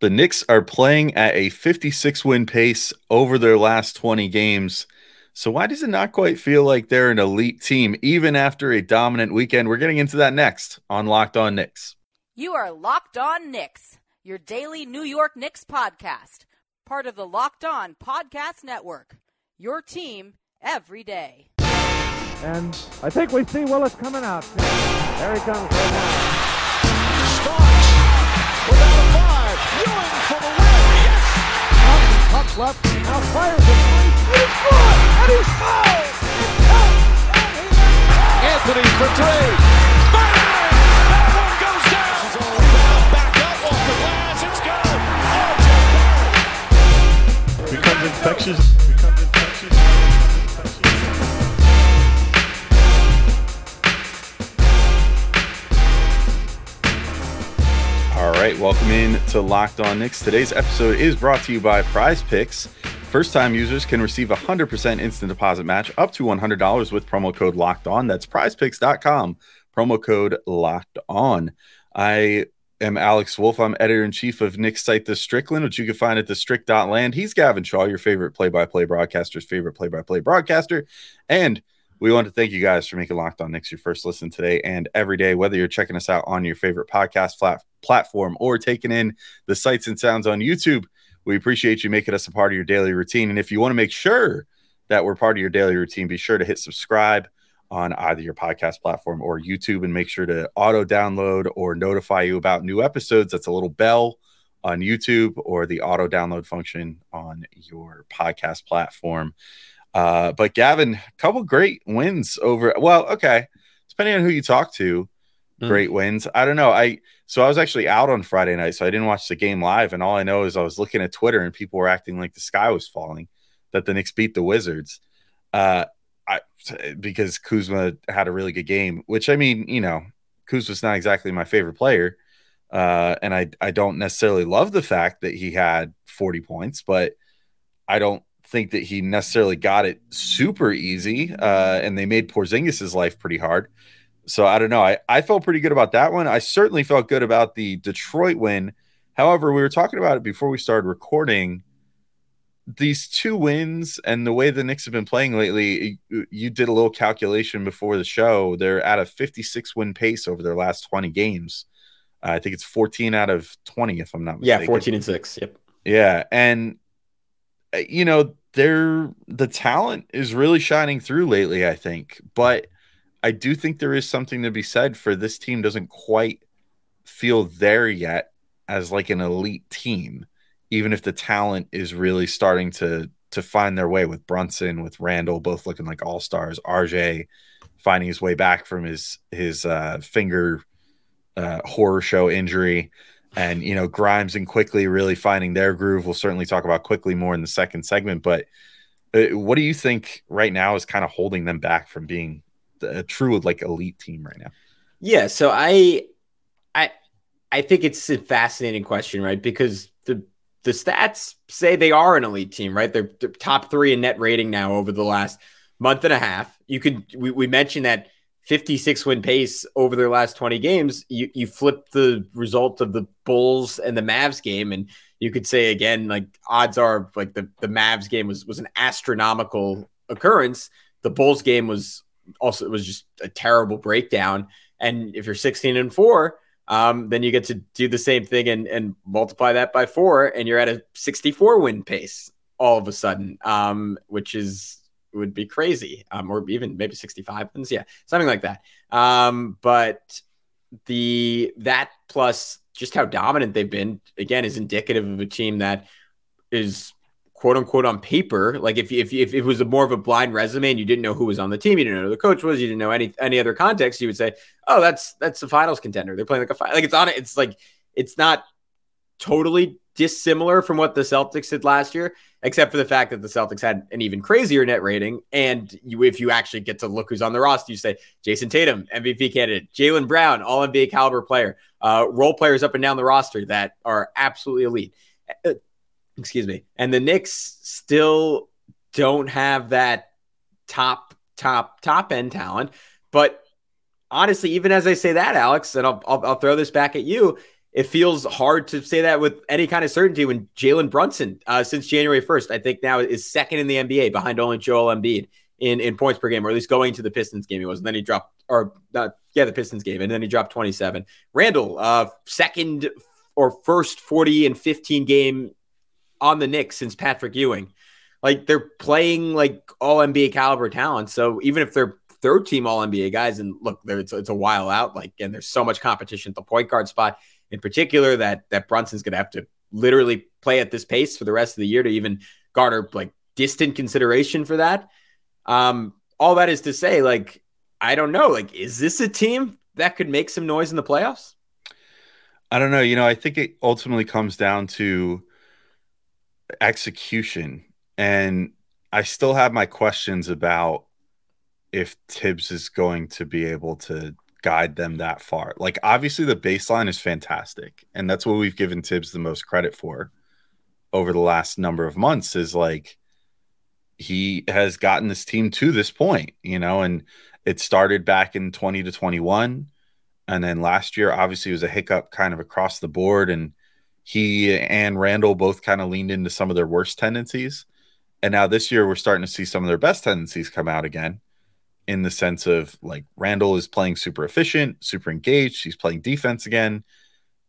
The Knicks are playing at a 56 win pace over their last 20 games. So, why does it not quite feel like they're an elite team, even after a dominant weekend? We're getting into that next on Locked On Knicks. You are Locked On Knicks, your daily New York Knicks podcast, part of the Locked On Podcast Network. Your team every day. And I think we see Willis coming out. There he comes right now. Starks without a five. Ewing for the win. Yes. Up, up left, now fires it. He's good, and he's fouled. Anthony for three. Bang! That one goes down. This is all about back up off the glass. It's good. RJ Barrett. Becomes infectious. Right, welcome in to Locked On Knicks. Today's episode is brought to you by Prize Picks. First time users can receive a 100% instant deposit match up to $100 with promo code Locked On. That's prizepicks.com, promo code Locked On. I am Alex Wolf. I'm editor in chief of Knicks site The Strickland, which you can find at thestrick.land. He's Gavin Schall, your favorite play by play broadcaster's favorite play by play broadcaster. And we want to thank you guys for making Locked On Knicks your first listen today and every day, whether you're checking us out on your favorite podcast flat, platform or taking in the sights and sounds on YouTube. We appreciate you making us a part of your daily routine. And if you want to make sure that we're part of your daily routine, be sure to hit subscribe on either your podcast platform or YouTube and make sure to auto download or notify you about new episodes. That's a little bell on YouTube or the auto download function on your podcast platform. Uh, but Gavin, a couple great wins over. Well, okay, depending on who you talk to, Mm. great wins. I don't know. I so I was actually out on Friday night, so I didn't watch the game live, and all I know is I was looking at Twitter and people were acting like the sky was falling that the Knicks beat the Wizards. Uh, I because Kuzma had a really good game, which I mean, you know, Kuzma's not exactly my favorite player. Uh, and I, I don't necessarily love the fact that he had 40 points, but I don't think that he necessarily got it super easy. Uh, and they made Porzingis' life pretty hard. So I don't know. I, I felt pretty good about that one. I certainly felt good about the Detroit win. However, we were talking about it before we started recording. These two wins and the way the Knicks have been playing lately, you, you did a little calculation before the show. They're at a 56 win pace over their last 20 games. Uh, I think it's 14 out of 20, if I'm not mistaken. Yeah, 14 and 6. Yep. Yeah, and you know, they're the talent is really shining through lately, I think. But I do think there is something to be said for this team doesn't quite feel there yet as like an elite team, even if the talent is really starting to to find their way with Brunson, with Randle, both looking like all stars. RJ finding his way back from his his uh, finger uh, horror show injury and you know Grimes and Quickley really finding their groove. We'll certainly talk about Quickley more in the second segment. But uh, what do you think right now is kind of holding them back from being a true like elite team right now? Yeah, so I I I think it's a fascinating question, right? Because the the stats say they are an elite team, right? They're, they're top three in net rating now over the last month and a half. You could we, we mentioned that 56 win pace over their last 20 games. You you flip the result of the Bulls and the Mavs game, and you could say again, like odds are like the, the Mavs game was was an astronomical occurrence. The Bulls game was also it was just a terrible breakdown. And if you're 16 and four, um, then you get to do the same thing and, and multiply that by four, and you're at a 64 win pace all of a sudden, um, which is would be crazy, um, or even maybe 65 wins, yeah, something like that. Um, but the that plus just how dominant they've been again is indicative of a team that is quote unquote on paper. Like if if if it was a more of a blind resume and you didn't know who was on the team, you didn't know who the coach was, you didn't know any any other context, you would say, oh, that's that's a finals contender. They're playing like a fi-. like it's on it. It's like it's not totally dissimilar from what the Celtics did last year, except for the fact that the Celtics had an even crazier net rating. And you, if you actually get to look who's on the roster, you say Jayson Tatum, MVP candidate, Jaylen Brown, All NBA caliber player, uh, role players up and down the roster that are absolutely elite. Uh, excuse me. And the Knicks still don't have that top, top, top end talent. But honestly, even as I say that, Alex, and I'll, I'll, I'll throw this back at you, it feels hard to say that with any kind of certainty when Jalen Brunson, uh, since January 1st, I think now is second in the NBA behind only Joel Embiid in, in points per game, or at least going to the Pistons game he was. And then he dropped, or uh, yeah, the Pistons game, and then he dropped 27. Randle, uh, second or first 40 and 15 game on the Knicks since Patrick Ewing. Like they're playing like all NBA caliber talent. So even if they're third team all NBA guys, and look, it's, it's a while out, like, and there's so much competition at the point guard spot in particular that that Brunson's going to have to literally play at this pace for the rest of the year to even garner like distant consideration for that. Um, all that is to say, like, I don't know, like, is this a team that could make some noise in the playoffs? I don't know. You know, I think it ultimately comes down to execution. And I still have my questions about if Thibs is going to be able to guide them that far. Like, obviously, the baseline is fantastic. And that's what we've given Thibs the most credit for over the last number of months is like he has gotten this team to this point, you know, and it started back in 20 to 21. And then last year, obviously, was a hiccup kind of across the board. And he and Randle both kind of leaned into some of their worst tendencies. And now this year, we're starting to see some of their best tendencies come out again in the sense of like Randle is playing super efficient, super engaged. He's playing defense again.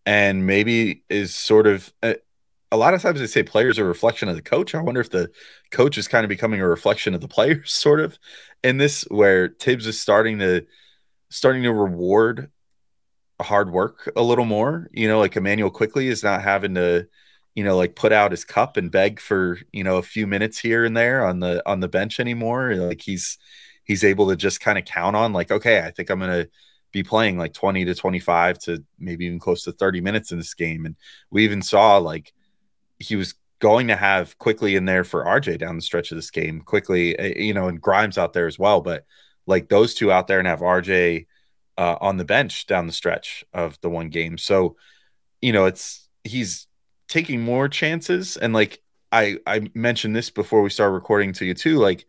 And maybe is sort of a, a lot of times they say players are reflection of the coach. I wonder if the coach is kind of becoming a reflection of the players, sort of in this, where Thibs is starting to starting to reward hard work a little more. You know, like Immanuel Quickley is not having to, you know, like put out his cup and beg for you know a few minutes here and there on the on the bench anymore. Like he's he's able to just kind of count on like, okay, I think I'm gonna be playing like 20 to 25 to maybe even close to 30 minutes in this game. And we even saw like he was going to have Quickley in there for RJ down the stretch of this game. Quickley, eh, you know, and Grimes out there as well. But like those two out there and have RJ uh, on the bench down the stretch of the one game. So, you know, it's he's taking more chances. And like I I mentioned this before we start recording to you too, like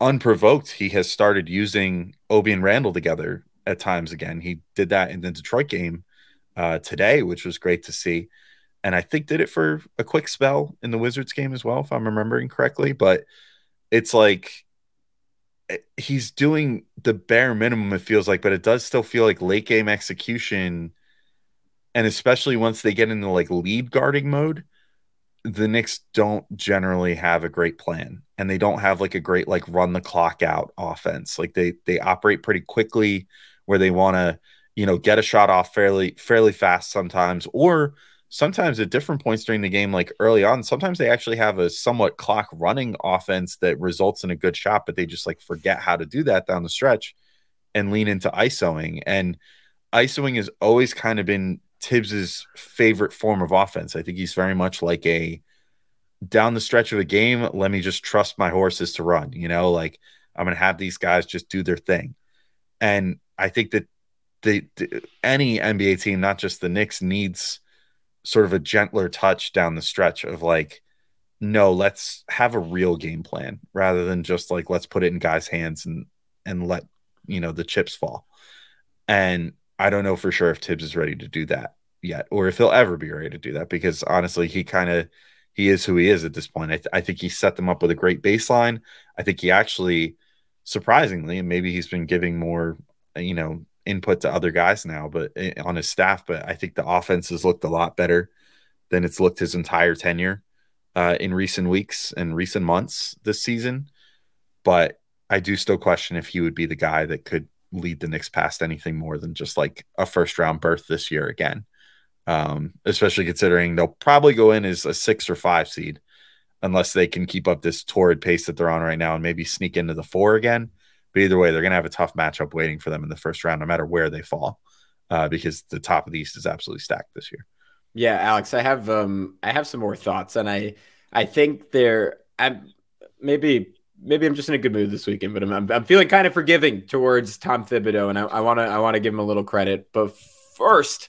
unprovoked, he has started using Obi and Randle together at times again. He did that in the Detroit game uh, today, which was great to see. And I think did it for a quick spell in the Wizards game as well, if I'm remembering correctly. But it's like Eh, he's doing the bare minimum it feels like but it does still feel like late game execution and especially once they get into like lead guarding mode the Knicks don't generally have a great plan and they don't have like a great like run the clock out offense like they they operate pretty quickly where they want to you know get a shot off fairly fairly fast sometimes or sometimes at different points during the game, like early on, sometimes they actually have a somewhat clock running offense that results in a good shot, but they just like forget how to do that down the stretch and lean into ISOing. And ISOing has always kind of been Thibs's favorite form of offense. I think he's very much like a down the stretch of a game, let me just trust my horses to run, you know, like I'm going to have these guys just do their thing. And I think that the, the any NBA team, not just the Knicks, needs sort of a gentler touch down the stretch of like, no, let's have a real game plan rather than just like let's put it in guys' hands and and let you know the chips fall. And I don't know for sure if Thibs is ready to do that yet, or if he'll ever be ready to do that because honestly, he kind of he is who he is at this point. I, th- I think he set them up with a great baseline. I think he actually, surprisingly, and maybe he's been giving more, you know, input to other guys now, but eh, on his staff. But I think the offense has looked a lot better than it's looked his entire tenure uh, in recent weeks and recent months this season. But I do still question if he would be the guy that could lead the Knicks past anything more than just like a first round berth this year again. Um, especially considering they'll probably go in as a six or five seed unless they can keep up this torrid pace that they're on right now and maybe sneak into the four again. But either way, they're going to have a tough matchup waiting for them in the first round, no matter where they fall, uh, because the top of the East is absolutely stacked this year. Yeah, Alex, I have um, I have some more thoughts, and I I think they're I'm maybe maybe I'm just in a good mood this weekend, but I'm I'm, I'm feeling kind of forgiving towards Tom Thibodeau, and I want to I want to give him a little credit. But first,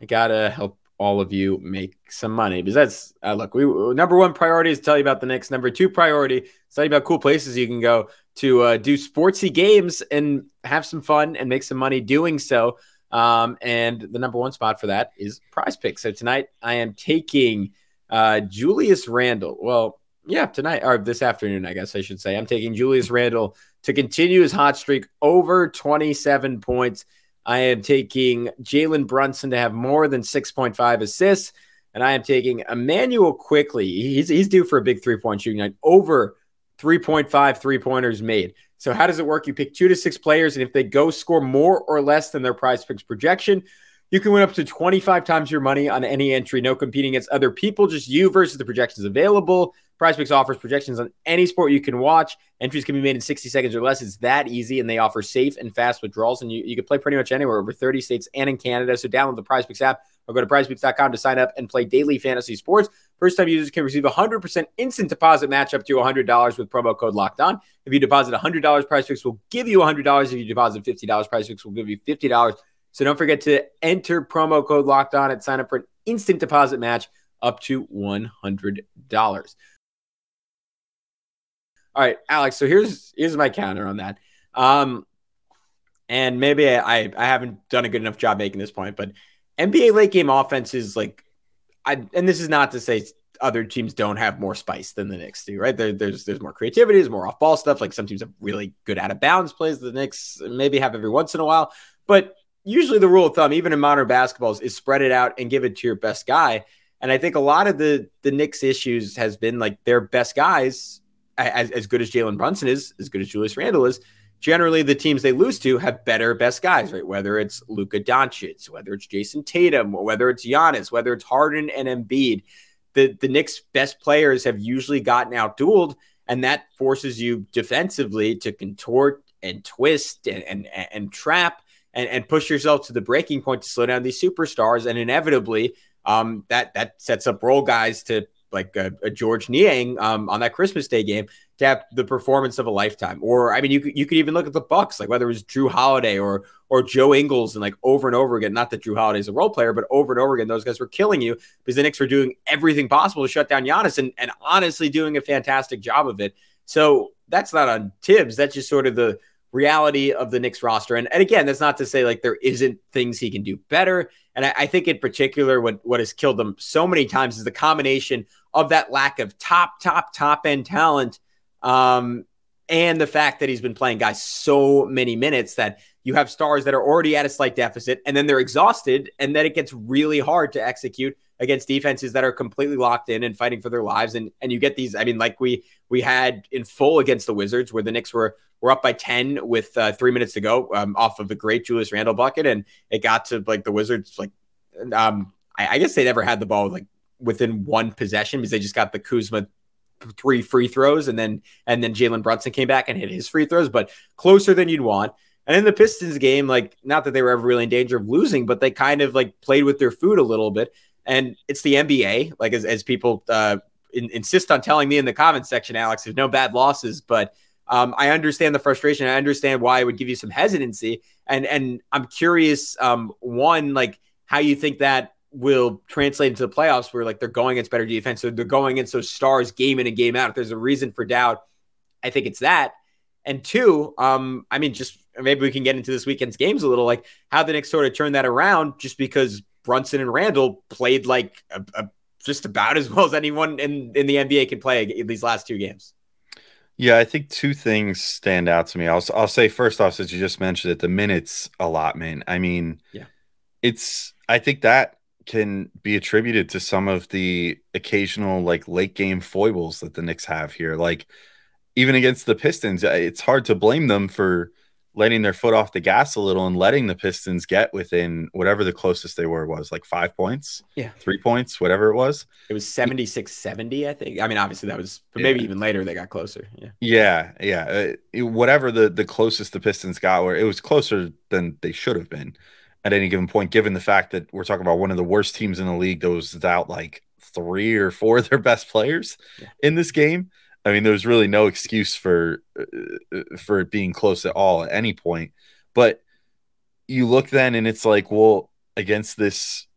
I gotta help all of you make some money because that's uh, look we number one priority is tell you about the Knicks. Number two priority tell you about cool places you can go to uh, do sportsy games and have some fun and make some money doing so. Um, and the number one spot for that is prize pick. So tonight I am taking uh, Julius Randle. Well, yeah, tonight or this afternoon, I guess I should say. I'm taking Julius Randle to continue his hot streak over 27 points. I am taking Jalen Brunson to have more than 6.5 assists. And I am taking Immanuel Quickley. He's, he's due for a big three point shooting night, over 3.5 three pointers made. So, how does it work? You pick two to six players, and if they go score more or less than their prize picks projection, you can win up to 25 times your money on any entry. No competing against other people, just you versus the projections available. Prize Picks offers projections on any sport you can watch. Entries can be made in 60 seconds or less. It's that easy, and they offer safe and fast withdrawals. And you, you can play pretty much anywhere, over 30 states and in Canada. So download the Prize Picks app or go to prizepicks.com to sign up and play daily fantasy sports. First time users can receive 100% instant deposit match up to $100 with promo code locked on. If you deposit $100, Prize Picks will give you $100. If you deposit $50, Prize Picks will give you $50. So don't forget to enter promo code locked on and sign up for an instant deposit match up to $100. All right, Alex. So here's here's my counter on that. Um, and maybe I I haven't done a good enough job making this point, but NBA late game offense is like, I and this is not to say other teams don't have more spice than the Knicks do, right? There, there's there's more creativity, there's more off ball stuff. Like some teams have really good out of bounds plays. The Knicks maybe have every once in a while, but usually the rule of thumb, even in modern basketballs, is spread it out and give it to your best guy. And I think a lot of the the Knicks issues has been like their best guys as, as good as Jalen Brunson is, as good as Julius Randle is, generally the teams they lose to have better best guys, right? Whether it's Luka Doncic, whether it's Jayson Tatum, whether it's Giannis, whether it's Harden and Embiid, the the Knicks' best players have usually gotten outdueled, and that forces you defensively to contort and twist and and, and trap and, and push yourself to the breaking point to slow down these superstars, and inevitably, um, that that sets up role guys to like a, a Georges Niang um, on that Christmas Day game to have the performance of a lifetime. Or I mean, you could you could even look at the Bucks, like whether it was Jrue Holiday or or Joe Ingles, and like over and over again. Not that Jrue Holiday is a role player, but over and over again, those guys were killing you because the Knicks were doing everything possible to shut down Giannis, and and honestly doing a fantastic job of it. So that's not on Thibs. That's just sort of the reality of the Knicks roster. And, and again, that's not to say like there isn't things he can do better. And I, I think in particular, what what has killed them so many times is the combination of that lack of top, top, top end talent. Um, and the fact that he's been playing guys so many minutes that you have stars that are already at a slight deficit and then they're exhausted and then it gets really hard to execute against defenses that are completely locked in and fighting for their lives and and you get these I mean like we we had in full against the Wizards where the Knicks were were up by 10 with uh, 3 minutes to go um, off of the great Julius Randle bucket and it got to like the Wizards like um I, I guess they never had the ball like within one possession because they just got the Kuzma three free throws and then and then Jalen Brunson came back and hit his free throws, but closer than you'd want. And in the Pistons game, like not that they were ever really in danger of losing, but they kind of like played with their food a little bit. And it's the NBA, like as, as people uh, in, insist on telling me in the comments section, Alex, there's no bad losses, but um, I understand the frustration. I understand why it would give you some hesitancy, and and I'm curious, um, one like how you think that will translate into the playoffs where like they're going against better defense. So they're going against those stars game in and game out. If there's a reason for doubt, I think it's that. And two, um, I mean, just maybe we can get into this weekend's games a little, like how the Knicks sort of turned that around just because Brunson and Randle played like a, a, just about as well as anyone in, in the NBA can play in these last two games. Yeah, I think two things stand out to me. I'll, I'll say first off, since you just mentioned it, the minutes allotment. I mean, yeah, it's, I think that can be attributed to some of the occasional like late game foibles that the Knicks have here. Like even against the Pistons, uh, it's hard to blame them for letting their foot off the gas a little and letting the Pistons get within whatever the closest they were was like five points, yeah, three points, whatever it was. It was 76 70, I think. I mean, obviously that was, but maybe yeah. even later they got closer. Yeah. Yeah. Yeah. Uh, it, whatever the, the closest the Pistons got, where it was closer than they should have been at any given point, given the fact that we're talking about one of the worst teams in the league that was without like three or four of their best players yeah. in this game. I mean, there's really no excuse for uh, for it being close at all at any point. But you look then, and it's like, well, against this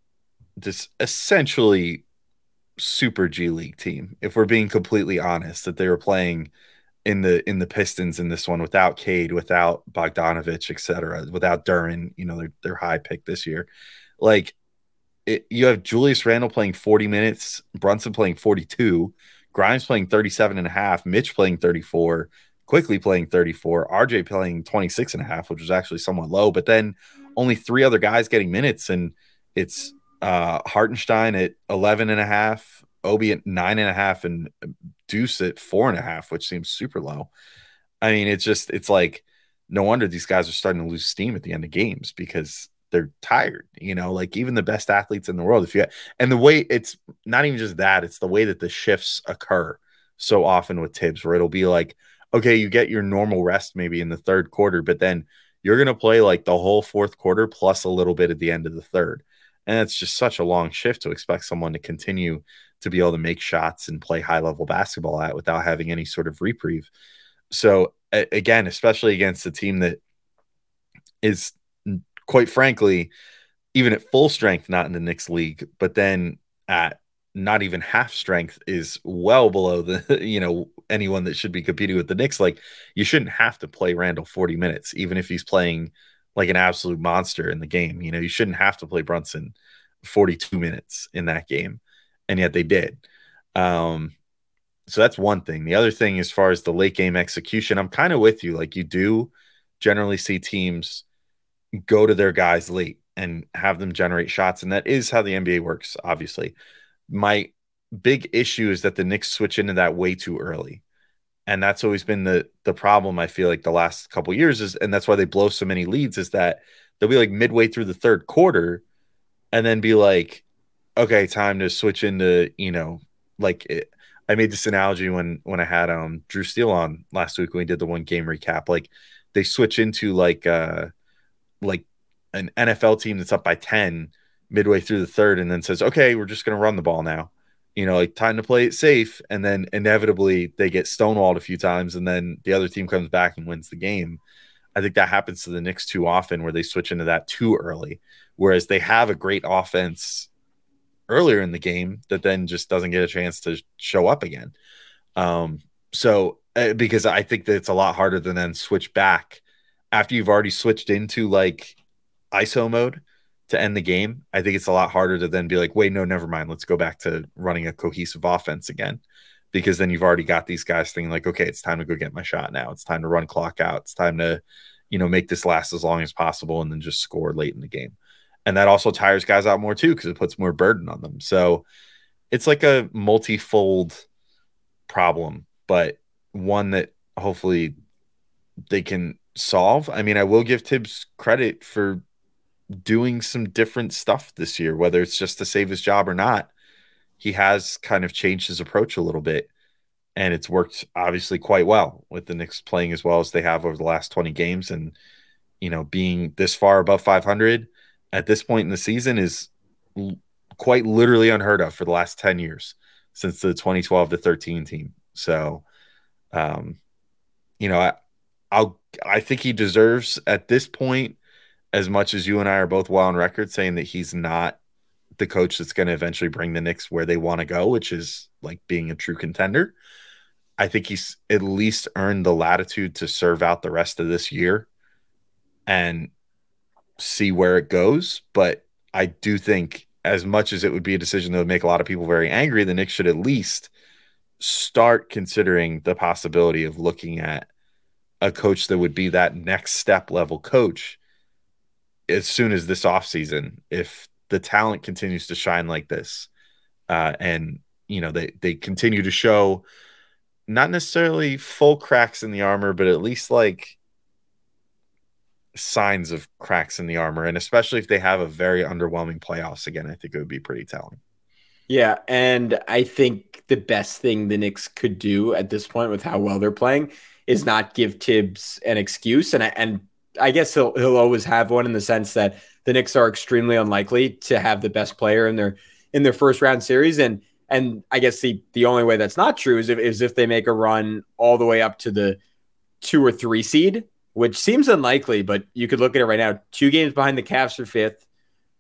this essentially super G League team, if we're being completely honest, that they were playing in the in the Pistons in this one without Cade, without Bogdanovich, etc., without Duren, you know, their their high pick this year. Like it, you have Julius Randle playing 40 minutes, Brunson playing 42, Grimes playing 37 and a half, Mitch playing 34, Quickley playing 34, RJ playing 26 and a half, which was actually somewhat low, but then only three other guys getting minutes and it's uh Hartenstein at 11 and a half, Obi at nine and a half, and Deuce at four and a half, which seems super low. I mean, it's just it's like no wonder these guys are starting to lose steam at the end of games because they're tired. You know, like even the best athletes in the world, if you and the way it's not even just that, it's the way that the shifts occur so often with Thibs, where it'll be like, okay, you get your normal rest maybe in the third quarter, but then you're gonna play like the whole fourth quarter plus a little bit at the end of the third. And it's just such a long shift to expect someone to continue to be able to make shots and play high level basketball at without having any sort of reprieve. So again, especially against a team that is quite frankly, even at full strength, not in the Knicks league, but then at not even half strength is well below the you know anyone that should be competing with the Knicks. Like you shouldn't have to play Randle 40 minutes, even if he's playing like an absolute monster in the game. You know, you shouldn't have to play Brunson 42 minutes in that game and yet they did. Um, so that's one thing. The other thing, as far as the late game execution, I'm kind of with you. Like you do generally see teams go to their guys late and have them generate shots, and that is how the NBA works. Obviously, my big issue is that the Knicks switch into that way too early, and that's always been the the problem. I feel like the last couple years is, and that's why they blow so many leads. Is that they'll be like midway through the third quarter, and then be like, okay, time to switch into, you know, like it, I made this analogy when when I had um Drew Steele on last week when we did the one game recap. Like they switch into like uh like an NFL team that's up by 10 midway through the third and then says, Okay, we're just gonna run the ball now. You know, like time to play it safe, and then inevitably they get stonewalled a few times, and then the other team comes back and wins the game. I think that happens to the Knicks too often where they switch into that too early. Whereas they have a great offense earlier in the game that then just doesn't get a chance to show up again. Um, so uh, because I think that it's a lot harder than then switch back after you've already switched into like ISO mode to end the game. I think it's a lot harder to then be like, wait, no, never mind. Let's go back to running a cohesive offense again. Because then you've already got these guys thinking like, okay, it's time to go get my shot now. It's time to run clock out. It's time to, you know, make this last as long as possible and then just score late in the game and that also tires guys out more too because it puts more burden on them. So it's like a multifold problem, but one that hopefully they can solve. I mean, I will give Thibs credit for doing some different stuff this year, whether it's just to save his job or not. He has kind of changed his approach a little bit, and it's worked obviously quite well with the Knicks playing as well as they have over the last 20 games and you know being this far above 500 at this point in the season is l- quite literally unheard of for the last 10 years since the 2012 to 13 team. So, um, you know, I, I'll, I think he deserves at this point, as much as you and I are both well on record saying that he's not the coach that's going to eventually bring the Knicks where they want to go, which is like being a true contender. I think he's at least earned the latitude to serve out the rest of this year and see where it goes. But I do think, as much as it would be a decision that would make a lot of people very angry, the Knicks should at least start considering the possibility of looking at a coach that would be that next step level coach as soon as this offseason if the talent continues to shine like this uh, and you know they they continue to show not necessarily full cracks in the armor but at least like signs of cracks in the armor, and especially if they have a very underwhelming playoffs again, I think it would be pretty telling. Yeah, and I think the best thing the Knicks could do at this point with how well they're playing is not give Thibs an excuse, and I, and I guess he'll he'll always have one in the sense that the Knicks are extremely unlikely to have the best player in their in their first round series, and and I guess the the only way that's not true is if is if they make a run all the way up to the two or three seed which seems unlikely, but you could look at it right now. Two games behind the Cavs for fifth,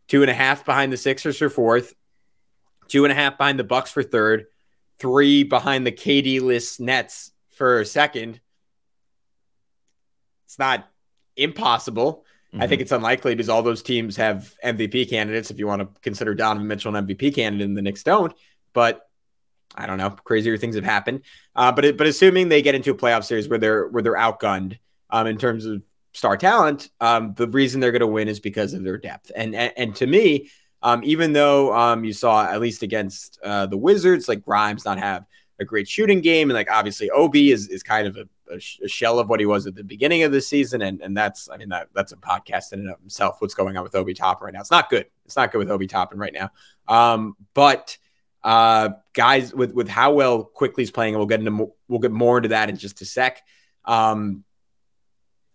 two and a half behind the Sixers for fourth, two and a half behind the Bucks for third, three behind the KD list Nets for second. It's not impossible. Mm-hmm. I think it's unlikely because all those teams have MVP candidates. If you want to consider Donovan Mitchell an MVP candidate, and the Knicks don't, but I don't know, crazier things have happened. Uh, but it, but assuming they get into a playoff series where they're where they're outgunned um, in terms of star talent, um, the reason they're going to win is because of their depth. And and, and to me, um, even though um, you saw at least against uh, the Wizards, like Grimes not have a great shooting game, and like obviously Ob is is kind of a, a, shell of what he was at the beginning of the season, and and that's I mean that that's a podcast in and of himself. What's going on with Obi Toppin right now? It's not good. It's not good with Obi Toppin right now. Um, but uh, guys with with how well Quickley's playing, and we'll get into we'll get more into that in just a sec. Um,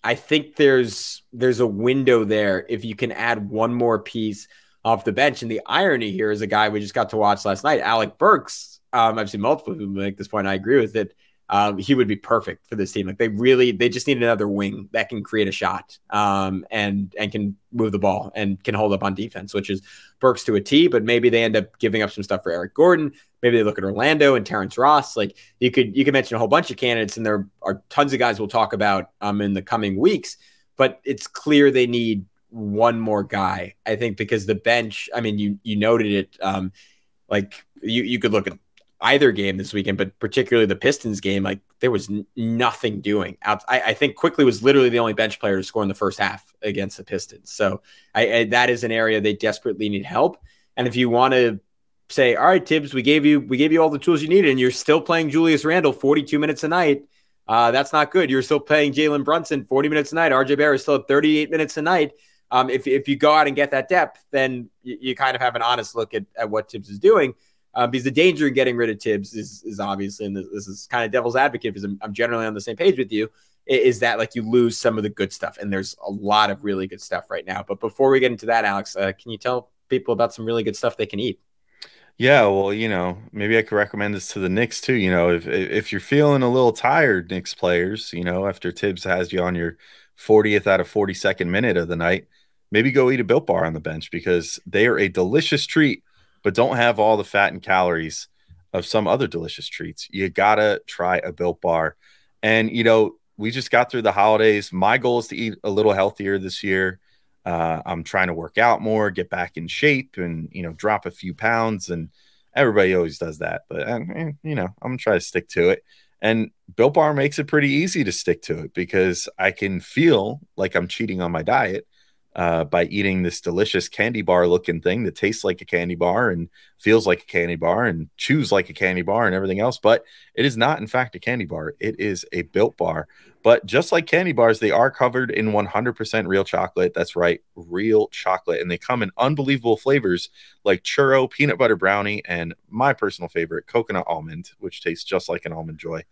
I think there's there's a window there if you can add one more piece off the bench. And the irony here is a guy we just got to watch last night, Alec Burks. Um, I've seen multiple people make this point. I agree with it um, he would be perfect for this team. Like they really, they just need another wing that can create a shot um, and and can move the ball and can hold up on defense, which is Burks to a T. But maybe they end up giving up some stuff for Eric Gordon. Maybe they look at Orlando and Terrence Ross. Like you could you could mention a whole bunch of candidates, and there are tons of guys we'll talk about um, in the coming weeks. But it's clear they need one more guy. I think because the bench. I mean, you you noted it. Um, like you you could look at either game this weekend, but particularly the Pistons game, like there was n- nothing doing. I, I, think Quickley was literally the only bench player to score in the first half against the Pistons. So I, I, that is an area they desperately need help. And if you want to say, all right, Thibs, we gave you we gave you all the tools you needed, and you're still playing Julius Randle 42 minutes a night. Uh, that's not good. You're still playing Jalen Brunson 40 minutes a night. RJ Barrett is still at 38 minutes a night. Um, if, if you go out and get that depth, then you, you kind of have an honest look at, at what Thibs is doing. Uh, because the danger in getting rid of Thibs is, is obviously, and this is kind of devil's advocate because I'm, I'm, generally on the same page with you, is that like you lose some of the good stuff. And there's a lot of really good stuff right now. But before we get into that, Alex, uh, can you tell people about some really good stuff they can eat? Yeah, well, you know, maybe I could recommend this to the Knicks too. You know, if if you're feeling a little tired, Knicks players, you know, after Thibs has you on your 40th out of 42nd minute of the night, maybe go eat a built bar on the bench because they are a delicious treat but don't have all the fat and calories of some other delicious treats. You gotta try a built bar. And you know, we just got through the holidays. My goal is to eat a little healthier this year. Uh, I'm trying to work out more, get back in shape, and you know, drop a few pounds. And everybody always does that, but uh, eh, you know, I'm gonna try to stick to it. And Built Bar makes it pretty easy to stick to it because I can feel like I'm cheating on my diet uh, by eating this delicious candy bar looking thing that tastes like a candy bar and feels like a candy bar and chews like a candy bar and everything else. But it is not, in fact, a candy bar. It is a built bar. But just like candy bars, they are covered in 100% real chocolate. That's right, real chocolate. And they come in unbelievable flavors like churro, peanut butter brownie, and my personal favorite, coconut almond, which tastes just like an almond joy.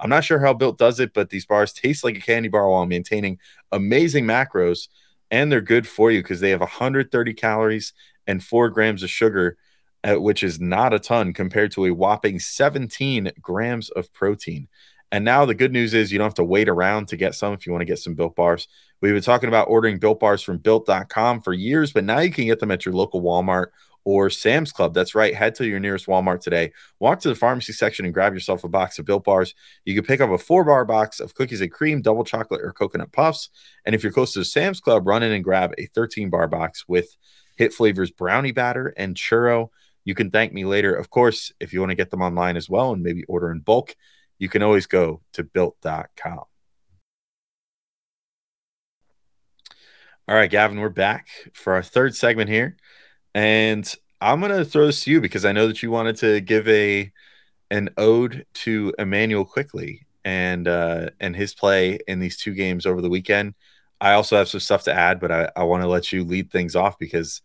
I'm not sure how Built does it, but these bars taste like a candy bar while maintaining amazing macros and they're good for you because they have 130 calories and four grams of sugar, uh, which is not a ton compared to a whopping 17 grams of protein. And now the good news is you don't have to wait around to get some if you want to get some built bars. We've been talking about ordering built bars from built.com for years, but now you can get them at your local Walmart or Sam's Club. That's right. Head to your nearest Walmart today. Walk to the pharmacy section and grab yourself a box of Built Bars. You can pick up a four bar box of cookies and cream, double chocolate, or coconut puffs. And if you're close to Sam's Club, run in and grab a 13 bar box with hit flavors brownie batter and churro. You can thank me later. Of course, if you want to get them online as well and maybe order in bulk, you can always go to built.com. All right, Gavin, we're back for our third segment here. And I'm going to throw this to you because I know that you wanted to give a an ode to Immanuel Quickley and uh, and his play in these two games over the weekend. I also have some stuff to add, but I, I want to let you lead things off because,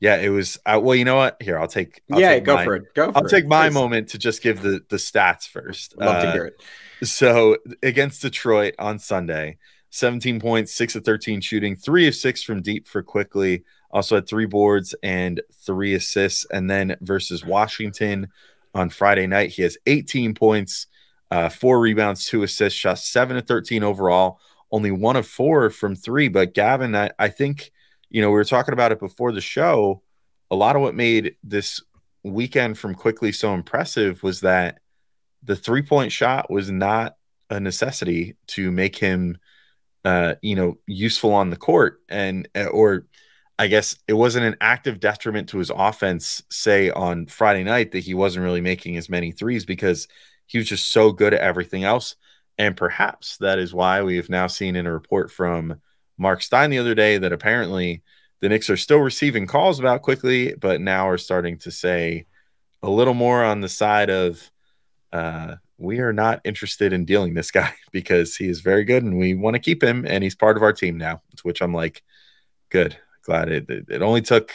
yeah, it was. Uh, well, you know what? Here, I'll take. I'll yeah, take go my, for it. Go. For I'll it. take my Please. moment to just give the the stats first. Love Uh, to hear it. so against Detroit on Sunday, 17 points, six of 13 shooting, three of six from deep for Quickley. Also had three boards and three assists. And then versus Washington on Friday night, he has 18 points, uh, four rebounds, two assists, shot seven of 13 overall, only one of four from three. But Gavin, I, I think, you know, we were talking about it before the show. A lot of what made this weekend from Quickley so impressive was that the three point shot was not a necessity to make him, uh, you know, useful on the court, and or I guess it wasn't an active detriment to his offense, say on Friday night, that he wasn't really making as many threes because he was just so good at everything else. And perhaps that is why we have now seen in a report from Marc Stein the other day that apparently the Knicks are still receiving calls about Quickley, but now are starting to say a little more on the side of uh, we are not interested in dealing this guy because he is very good and we want to keep him and he's part of our team now. To which I'm like, good, glad it. It only took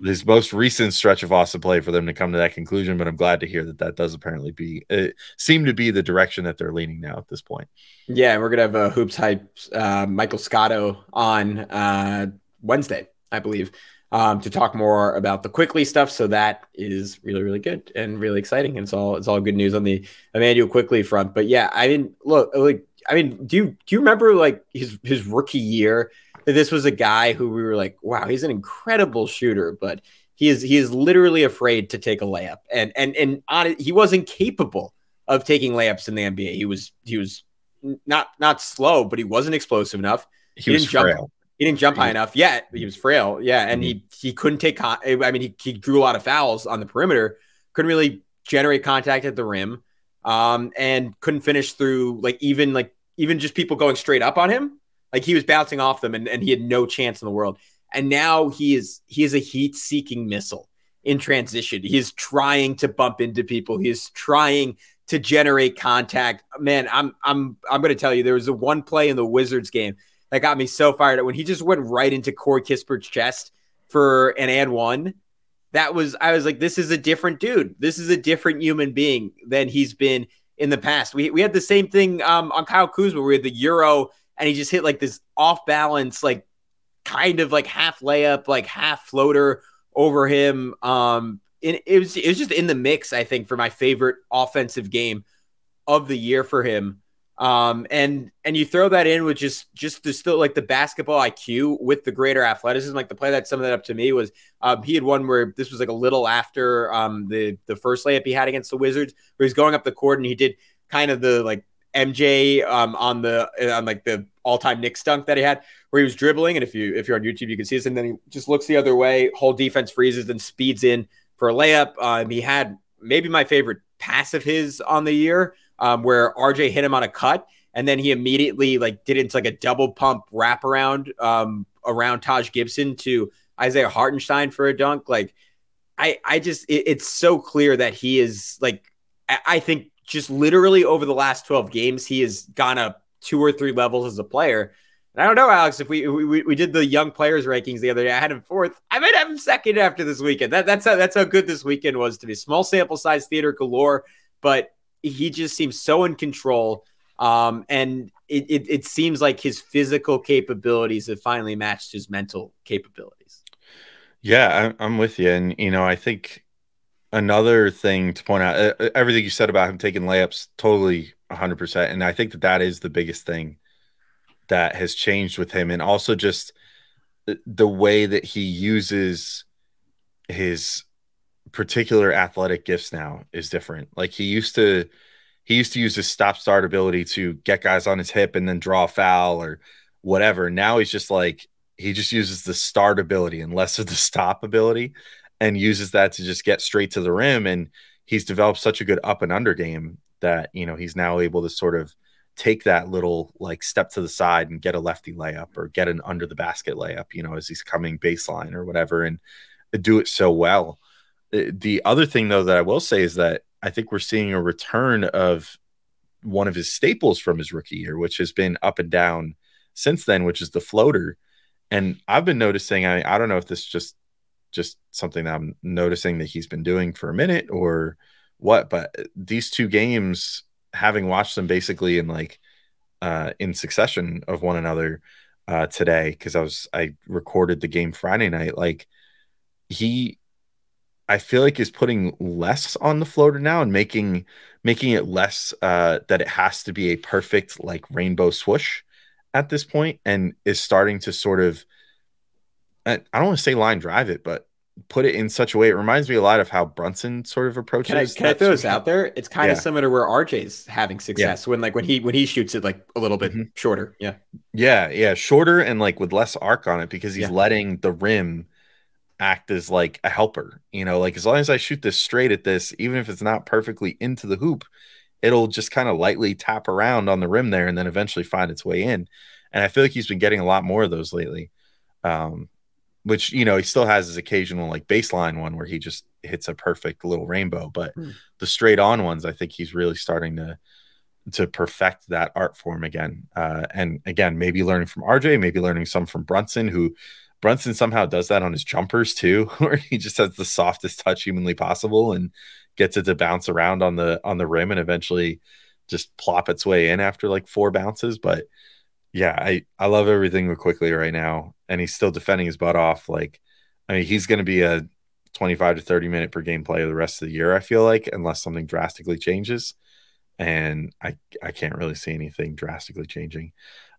this most recent stretch of awesome play for them to come to that conclusion, but I'm glad to hear that that does apparently be it seem to be the direction that they're leaning now at this point. Yeah, we're gonna have a HoopsHype uh, Michael Scotto on uh, Wednesday, I believe, um, to talk more about the Quickley stuff. So that is really, really good and really exciting. And it's all it's all good news on the Immanuel Quickley front. But yeah, I mean, look, like, I mean, do you do you remember like his his rookie year? This was a guy who we were like, wow, he's an incredible shooter, but he is he is literally afraid to take a layup, and and and on it, he wasn't capable of taking layups in the NBA. He was he was not not slow, but he wasn't explosive enough. He, he was didn't frail. jump. He didn't jump high enough yet. He was frail. Yeah. And mm-hmm. he, he couldn't take, con- I mean, he, he drew a lot of fouls on the perimeter, couldn't really generate contact at the rim. Um, and couldn't finish through like even like even just people going straight up on him. Like he was bouncing off them and, and he had no chance in the world. And now he is he is a heat seeking missile in transition. He is trying to bump into people. He is trying to generate contact. Man, I'm I'm I'm gonna tell you, there was a one play in the Wizards game that got me so fired up when he just went right into Corey Kispert's chest for an and one. That was I was like, this is a different dude. This is a different human being than he's been in the past. We we had the same thing um, on Kyle Kuzma. We had the Euro and he just hit like this off balance, like kind of like half layup, like half floater over him. Um, it, it was it was just in the mix, I think, for my favorite offensive game of the year for him. Um, and and you throw that in with just just the still like the basketball IQ with the greater athleticism. Like the play that summed that up to me was um, he had one where this was like a little after um the the first layup he had against the Wizards, where he's going up the court and he did kind of the like MJ um on the on like the all time Knicks dunk that he had, where he was dribbling. And if you if you're on YouTube, you can see this. And then he just looks the other way, whole defense freezes, and speeds in for a layup. Um, he had maybe my favorite pass of his on the year um, where RJ hit him on a cut, and then he immediately like did into like a double pump wraparound um, around Taj Gibson to Isaiah Hartenstein for a dunk. Like, I I just it, it's so clear that he is like I, I think just literally over the last twelve games he has gone up two or three levels as a player. And I don't know, Alex, if we, we we did the young players rankings the other day, I had him fourth. I might have him second after this weekend. That, that's how that's how good this weekend was to me. Small sample size theater galore, but he just seems so in control. Um, and it, it, it seems like his physical capabilities have finally matched his mental capabilities. Yeah, I'm with you. And, you know, I think another thing to point out everything you said about him taking layups, totally 100%. And I think that that is the biggest thing that has changed with him. And also just the way that he uses his particular athletic gifts now is different. Like he used to he used to use his stop start ability to get guys on his hip and then draw a foul or whatever. Now he's just like he just uses the start ability and less of the stop ability and uses that to just get straight to the rim and he's developed such a good up and under game that you know he's now able to sort of take that little like step to the side and get a lefty layup or get an under the basket layup you know as he's coming baseline or whatever and do it so well uh, the other thing, though, that I will say is that I think we're seeing a return of one of his staples from his rookie year, which has been up and down since then, which is the floater. And I've been noticing, I, I don't know if this is just just something that I'm noticing that he's been doing for a minute or what, but these two games, having watched them basically in like uh in succession of one another uh today, because I was I recorded the game Friday night, like he I feel like is putting less on the floater now and making making it less uh, that it has to be a perfect like rainbow swoosh at this point, and is starting to sort of I don't want to say line drive it, but put it in such a way. It reminds me a lot of how Brunson sort of approaches. Can I, can I throw this out there? It's kind of similar to where RJ's having success when like when he when he shoots it like a little bit Mhm. shorter. Yeah. Yeah, yeah, shorter and like with less arc on it because he's Yeah. letting the rim act as like a helper. You know, like as long as I shoot this straight at this, even if it's not perfectly into the hoop, it'll just kind of lightly tap around on the rim there and then eventually find its way in. And I feel like he's been getting a lot more of those lately. Um, which you know he still has his occasional like baseline one where he just hits a perfect little rainbow, but Hmm. the straight on ones, I think he's really starting to to perfect that art form again. Uh, and again, maybe learning from RJ, maybe learning some from Brunson, who Brunson somehow does that on his jumpers too, where he just has the softest touch humanly possible and gets it to bounce around on the on the rim and eventually just plop its way in after like four bounces. But yeah, I I love everything with Quickley right now, and he's still defending his butt off. Like, I mean, he's going to be a 25 to 30 minute per game player the rest of the year. I feel like, unless something drastically changes, and I I can't really see anything drastically changing.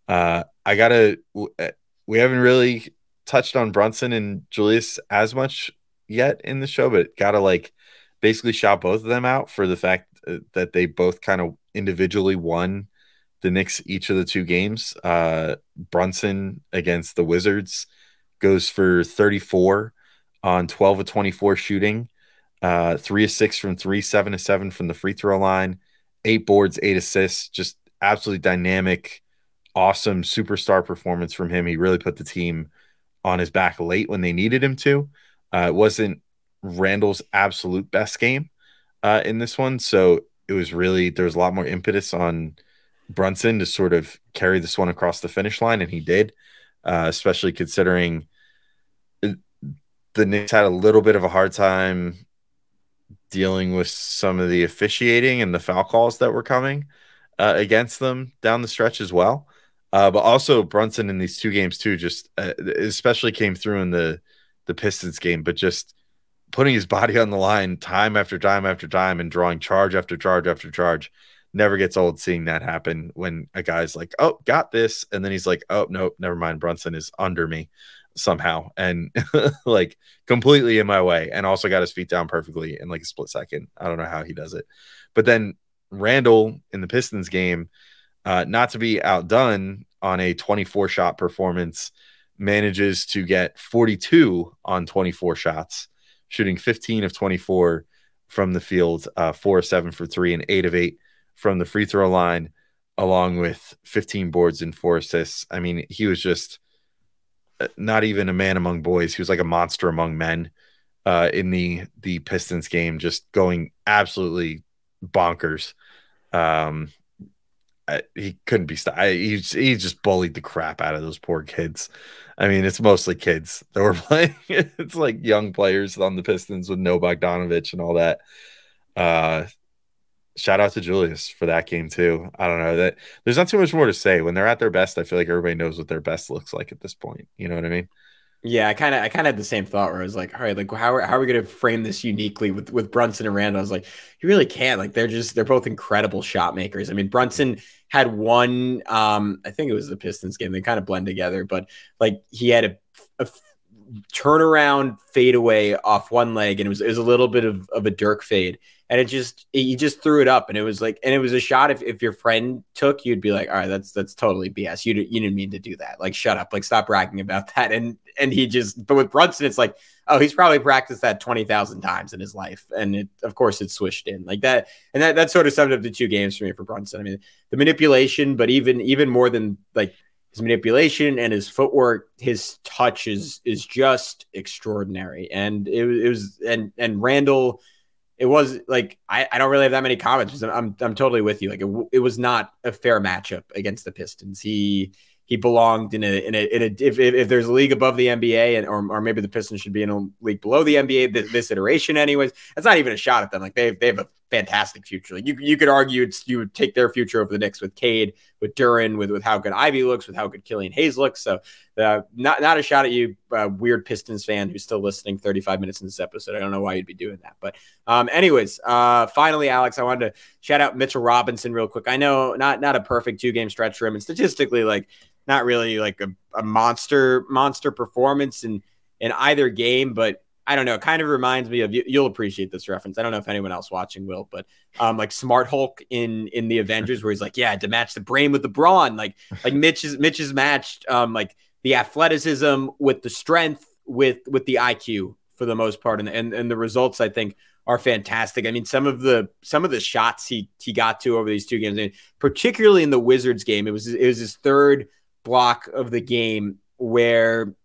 Uh, I gotta. uh, We haven't really touched on Brunson and Julius as much yet in the show, but gotta like basically shout both of them out for the fact uh, that they both kind of individually won the Knicks each of the two games. Uh, Brunson against the Wizards goes for 34 on 12 of 24 shooting, uh, three of six from three, seven to seven from the free throw line, eight boards, eight assists, just absolutely dynamic, awesome superstar performance from him. He really put the team on his back late when they needed him to. Uh, it wasn't Randle's absolute best game uh, in this one. So it was really, there was a lot more impetus on Brunson to sort of carry this one across the finish line, and he did, uh, especially considering the Knicks had a little bit of a hard time dealing with some of the officiating and the foul calls that were coming uh, against them down the stretch as well. Uh, but also Brunson in these two games too, just uh, especially came through in the the Pistons game, but just putting his body on the line time after time after time and drawing charge after charge after charge never gets old seeing that happen when a guy's like, oh, got this. And then he's like, oh, nope, never mind. Brunson is under me somehow and like completely in my way and also got his feet down perfectly in like a split second. I don't know how he does it. But then Randle in the Pistons game, uh, not to be outdone on a 24 shot performance, manages to get 42 on 24 shots, shooting 15 of 24 from the field, uh, four seven for three, and eight of eight from the free throw line, along with 15 boards and four assists. I mean, he was just uh, not even a man among boys. He was like a monster among men uh, in the the Pistons game, just going absolutely bonkers. Um, I, he couldn't be stopped. He he just bullied the crap out of those poor kids. I mean, it's mostly kids that were playing. it's like young players on the Pistons with no Bogdanovich and all that. Uh, shout out to Julius for that game too. I don't know that there's not too much more to say. When they're at their best, I feel like everybody knows what their best looks like at this point. You know what I mean? Yeah, I kind of I kind of had the same thought where I was like, all right, like how are, how are we going to frame this uniquely with with Brunson and Randle? I was like, you really can't. Like they're just they're both incredible shot makers. I mean, Brunson had one um I think it was the Pistons game. They kind of blend together, but like he had a, a turnaround fadeaway off one leg and it was it was a little bit of, of a Dirk fade and it just he just threw it up and it was like and it was a shot. If, if your friend took you'd be like all right that's that's totally bs you, you didn't mean to do that. Like shut up. Like stop bragging about that. And and he just but with brunson it's like oh he's probably practiced that 20000 times in his life. And it of course it swished in like that. And that, that sort of summed up the two games for me for brunson. I mean the manipulation but even even more than like his manipulation and his footwork, his touch is is just extraordinary. And it, it was and and Randle, it was like I, I don't really have that many comments. because I'm I'm totally with you. Like it, it was not a fair matchup against the Pistons. He he belonged in a in a in a if, if, if there's a league above the NBA and or, or maybe the Pistons should be in a league below the NBA this, this iteration anyways. That's not even a shot at them. Like they they have a fantastic future. Like you you could argue it's you would take their future over the Knicks with Cade, with Duren, with with how good Ivey looks, with how good Killian Hayes looks. So uh, not not a shot at you, uh, weird Pistons fan who's still listening 35 minutes in this episode. I don't know why you'd be doing that, but um, anyways, uh, finally, Alex, I wanted to shout out Mitchell Robinson real quick. I know not not a perfect two game stretch for him, and statistically, like not really like a, a monster monster performance in in either game, but I don't know. It kind of reminds me of you, you'll appreciate this reference. I don't know if anyone else watching will, but um, like Smart Hulk in in the Avengers, where he's like, yeah, to match the brain with the brawn. Like like Mitch is matched um like the athleticism with the strength with with the IQ for the most part, and and, and the results I think are fantastic. I mean, some of the some of the shots he he got to over these two games, and particularly in the Wizards game, it was it was his third block of the game where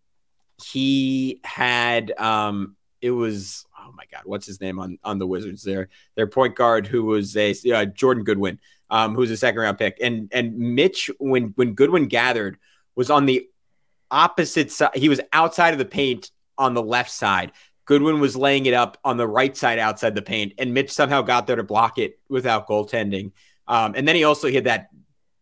he had um it was oh my god what's his name on on the wizards there? Their point guard who was a uh, jordan goodwin um who's a second round pick. And and mitch when when goodwin gathered was on the opposite side he was outside of the paint on the left side. Goodwin was laying it up on the right side outside the paint and mitch somehow got there to block it without goaltending. Um and then he also had that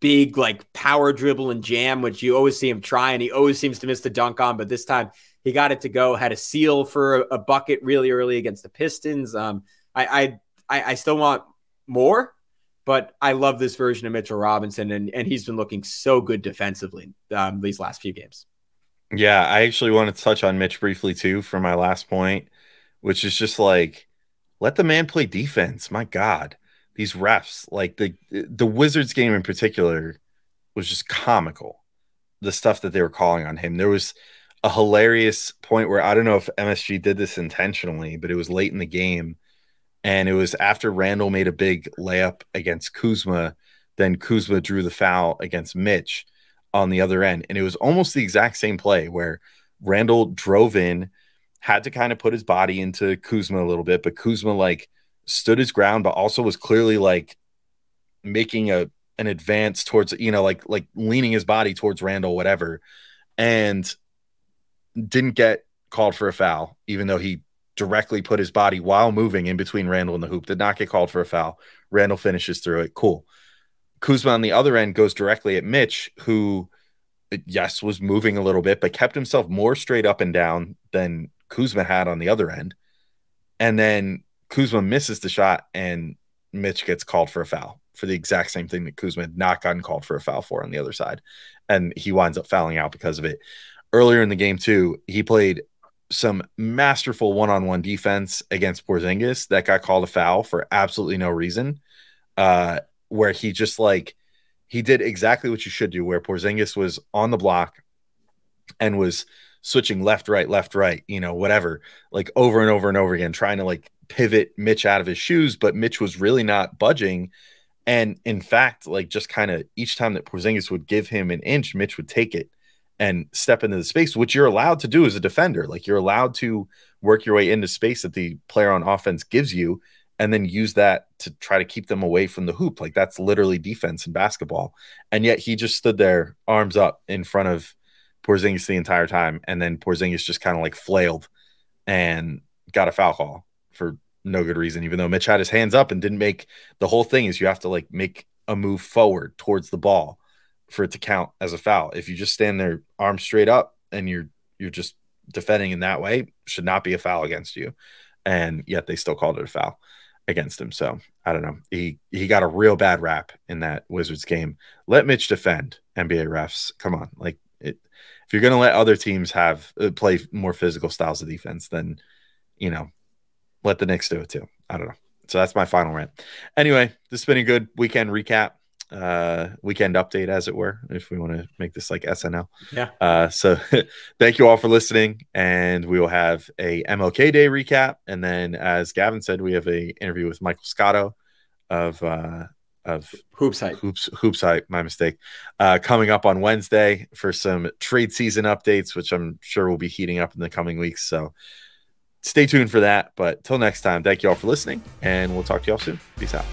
big like power dribble and jam, which you always see him try, and he always seems to miss the dunk on. But this time he got it to go. Had a seal for a, a bucket really early against the Pistons. Um, I, I I still want more, but I love this version of Mitchell Robinson, and and he's been looking so good defensively um, these last few games. Yeah, I actually want to touch on Mitch briefly too for my last point, which is just like let the man play defense. My God these refs, like the the Wizards game in particular, was just comical. The stuff that they were calling on him. There was a hilarious point where I don't know if MSG did this intentionally, but it was late in the game, and it was after Randle made a big layup against Kuzma. Then Kuzma drew the foul against Mitch on the other end, and it was almost the exact same play where Randle drove in, had to kind of put his body into Kuzma a little bit, but Kuzma like stood his ground, but also was clearly like making a an advance towards you know like like leaning his body towards Randle, whatever, and didn't get called for a foul, even though he directly put his body while moving in between Randle and the hoop. Did not get called for a foul. Randle finishes through it. Cool. Kuzma on the other end goes directly at Mitch, who yes was moving a little bit, but kept himself more straight up and down than Kuzma had on the other end. And then Kuzma misses the shot and Mitch gets called for a foul for the exact same thing that Kuzma had not gotten called for a foul for on the other side. And he winds up fouling out because of it. Earlier in the game, too, he played some masterful one on one defense against Porzingis that got called a foul for absolutely no reason. Uh, where he just like, he did exactly what you should do, where Porzingis was on the block and was switching left, right, left, right, you know, whatever, like over and over and over again, trying to like pivot Mitch out of his shoes, but Mitch was really not budging. And in fact, like just kind of each time that Porzingis would give him an inch, Mitch would take it and step into the space, which you're allowed to do as a defender. Like you're allowed to work your way into space that the player on offense gives you and then use that to try to keep them away from the hoop. Like that's literally defense in basketball. And yet he just stood there, arms up in front of Porzingis the entire time. And then Porzingis just kind of like flailed and got a foul call no good reason, even though Mitch had his hands up and didn't make the whole thing is you have to like make a move forward towards the ball for it to count as a foul. If you just stand there arms straight up and you're you're just defending in that way, should not be a foul against you. And yet they still called it a foul against him. So I don't know. He he got a real bad rap in that Wizards game. Let Mitch defend NBA refs. Come on, like it. If you're gonna let other teams have uh, play more physical styles of defense, then you know let the Knicks do it too. I don't know. So that's my final rant. Anyway, this has been a good weekend recap, uh, weekend update, as it were, if we want to make this like SNL. Yeah. Uh, so thank you all for listening, and we will have a MLK Day recap, and then, as Gavin said, we have a interview with Michael Scotto of uh, of HoopsHype. Hoops HoopsHype. My mistake. Uh, coming up on Wednesday for some trade season updates, which I'm sure will be heating up in the coming weeks. So stay tuned for that. But till next time, thank you all for listening, and we'll talk to y'all soon. Peace out.